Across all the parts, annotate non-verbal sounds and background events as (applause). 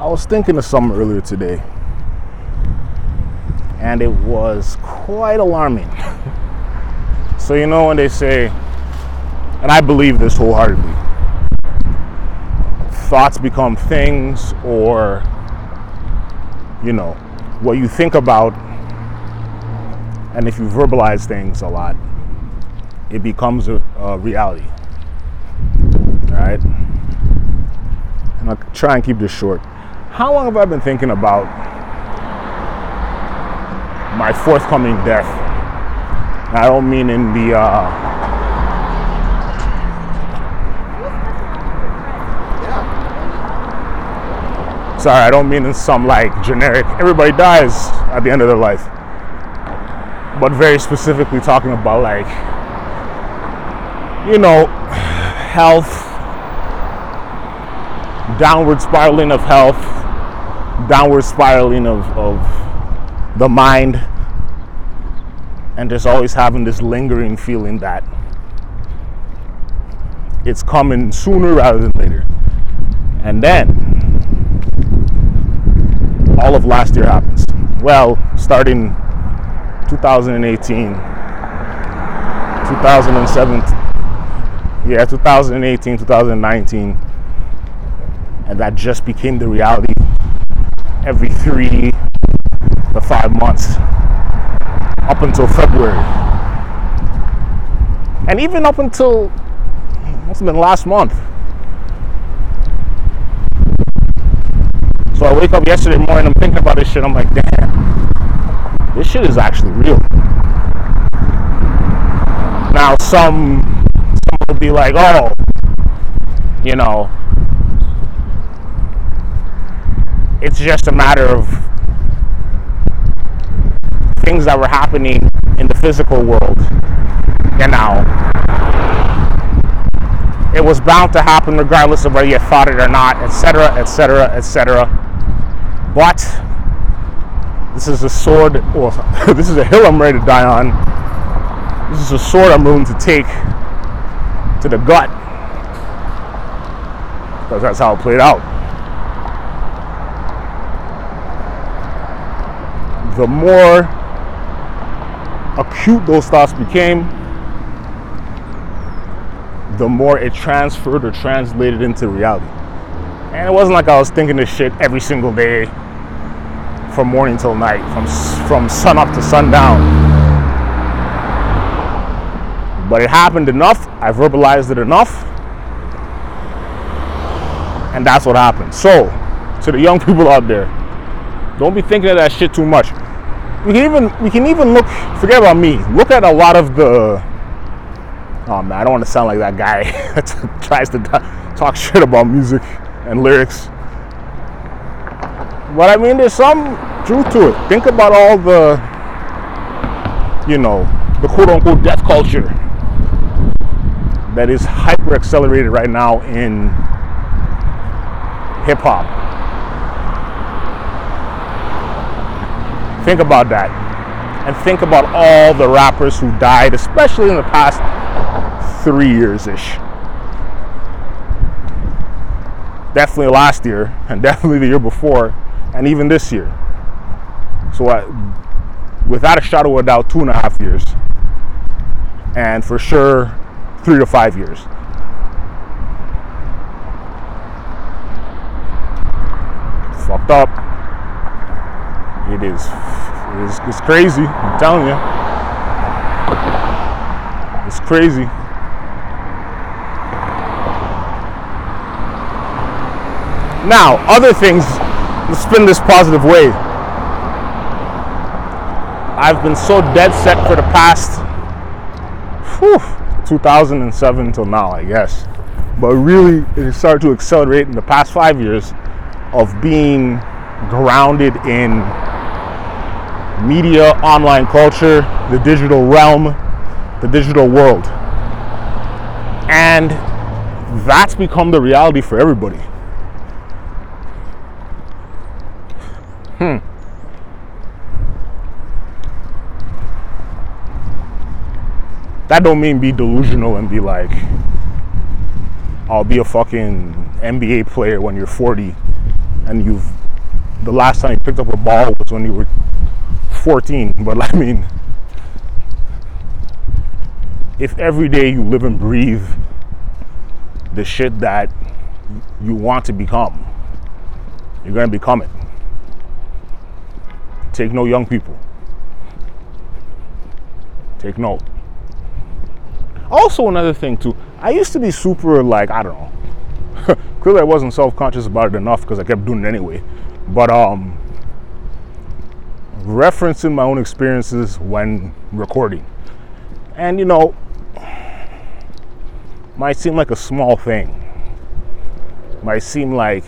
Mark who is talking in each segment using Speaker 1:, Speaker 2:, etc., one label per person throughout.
Speaker 1: I was thinking of something earlier today, and it was quite alarming. (laughs) so, you know, when they say, and I believe this wholeheartedly thoughts become things, or, you know, what you think about, and if you verbalize things a lot, it becomes a, a reality. All right? And I'll try and keep this short. How long have I been thinking about my forthcoming death? I don't mean in the uh, Sorry, I don't mean in some like generic, everybody dies at the end of their life. But very specifically talking about like, you know, health, downward spiraling of health, downward spiraling of, of the mind, and just always having this lingering feeling that it's coming sooner rather than later. And then all of last year happens. Well, starting 2018, 2017, yeah, 2018, 2019, and that just became the reality every three to five months up until February. And even up until, must have been last month, So I wake up yesterday morning, I'm thinking about this shit. I'm like, damn, this shit is actually real. Now, some, some will be like, oh, you know, it's just a matter of things that were happening in the physical world. You know, it was bound to happen regardless of whether you thought it or not, etc., etc., etc. But this is a sword, or (laughs) this is a hill I'm ready to die on. This is a sword I'm willing to take to the gut. Because that's how it played out. The more acute those thoughts became, the more it transferred or translated into reality. And it wasn't like I was thinking this shit every single day from morning till night, from, from sun up to sundown. But it happened enough, I verbalized it enough, and that's what happened. So, to the young (laughs) people out there, don't be thinking of that shit too much. We can even we can even look forget about me. Look at a lot of the oh man, I don't want to sound like that guy (laughs) that tries to talk shit about music and lyrics. But I mean, there's some truth to it. Think about all the, you know, the quote unquote death culture that is hyper accelerated right now in hip Think about that. And think about all the rappers who died, especially in the past three years ish definitely last year (laughs) and definitely the year before and even this year. So I, without a shadow of a doubt, two and a half years. And for sure, three to five years. Fucked up. It is. It is it's crazy. I'm telling you. It's crazy. Now, other things, let's spin this positive way. I've been so dead set for the past whew, 2007 until now, I guess. But really, it started to accelerate in the past five years of being grounded in media, online culture, the digital realm, the digital world. And that's become the reality for everybody. Hmm. That don't mean be delusional and be like, I'll be a fucking NBA player when you're 40 and you've the last time you picked up a ball was when you were 14. But I mean, if every day you live and breathe the shit that you want to become, you're gonna become it. Take no young people. Take note. Also, another thing too, I used to be super like I don't know. (laughs) Clearly, I wasn't self-conscious about it enough because I kept doing it anyway. But um, referencing my own experiences when recording, and you know, might seem like a small thing. Might seem like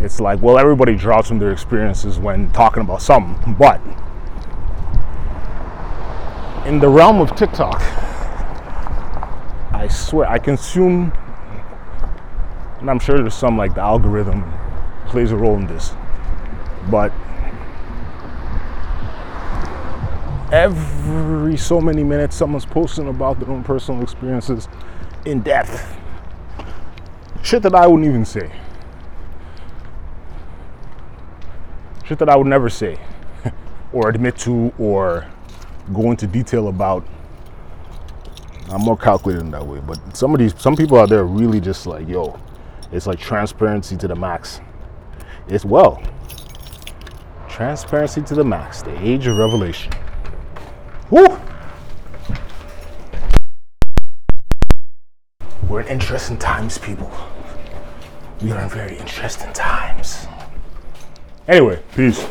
Speaker 1: it's like, well, everybody draws from their experiences when talking about something, but in the realm of TikTok, I swear I consume, and I'm sure there's some like the algorithm plays a role in this, but every so many minutes someone's posting about their own personal experiences in depth. Shit that I wouldn't even say. Shit that I would never say (laughs) or admit to or go into detail about. I'm more calculated in that way, but some of these, some people out there are really just like, yo, it's like transparency to the max. It's well, transparency to the max, the age of revelation. Woo! We're in interesting times, people. We are in very interesting times. Anyway, peace.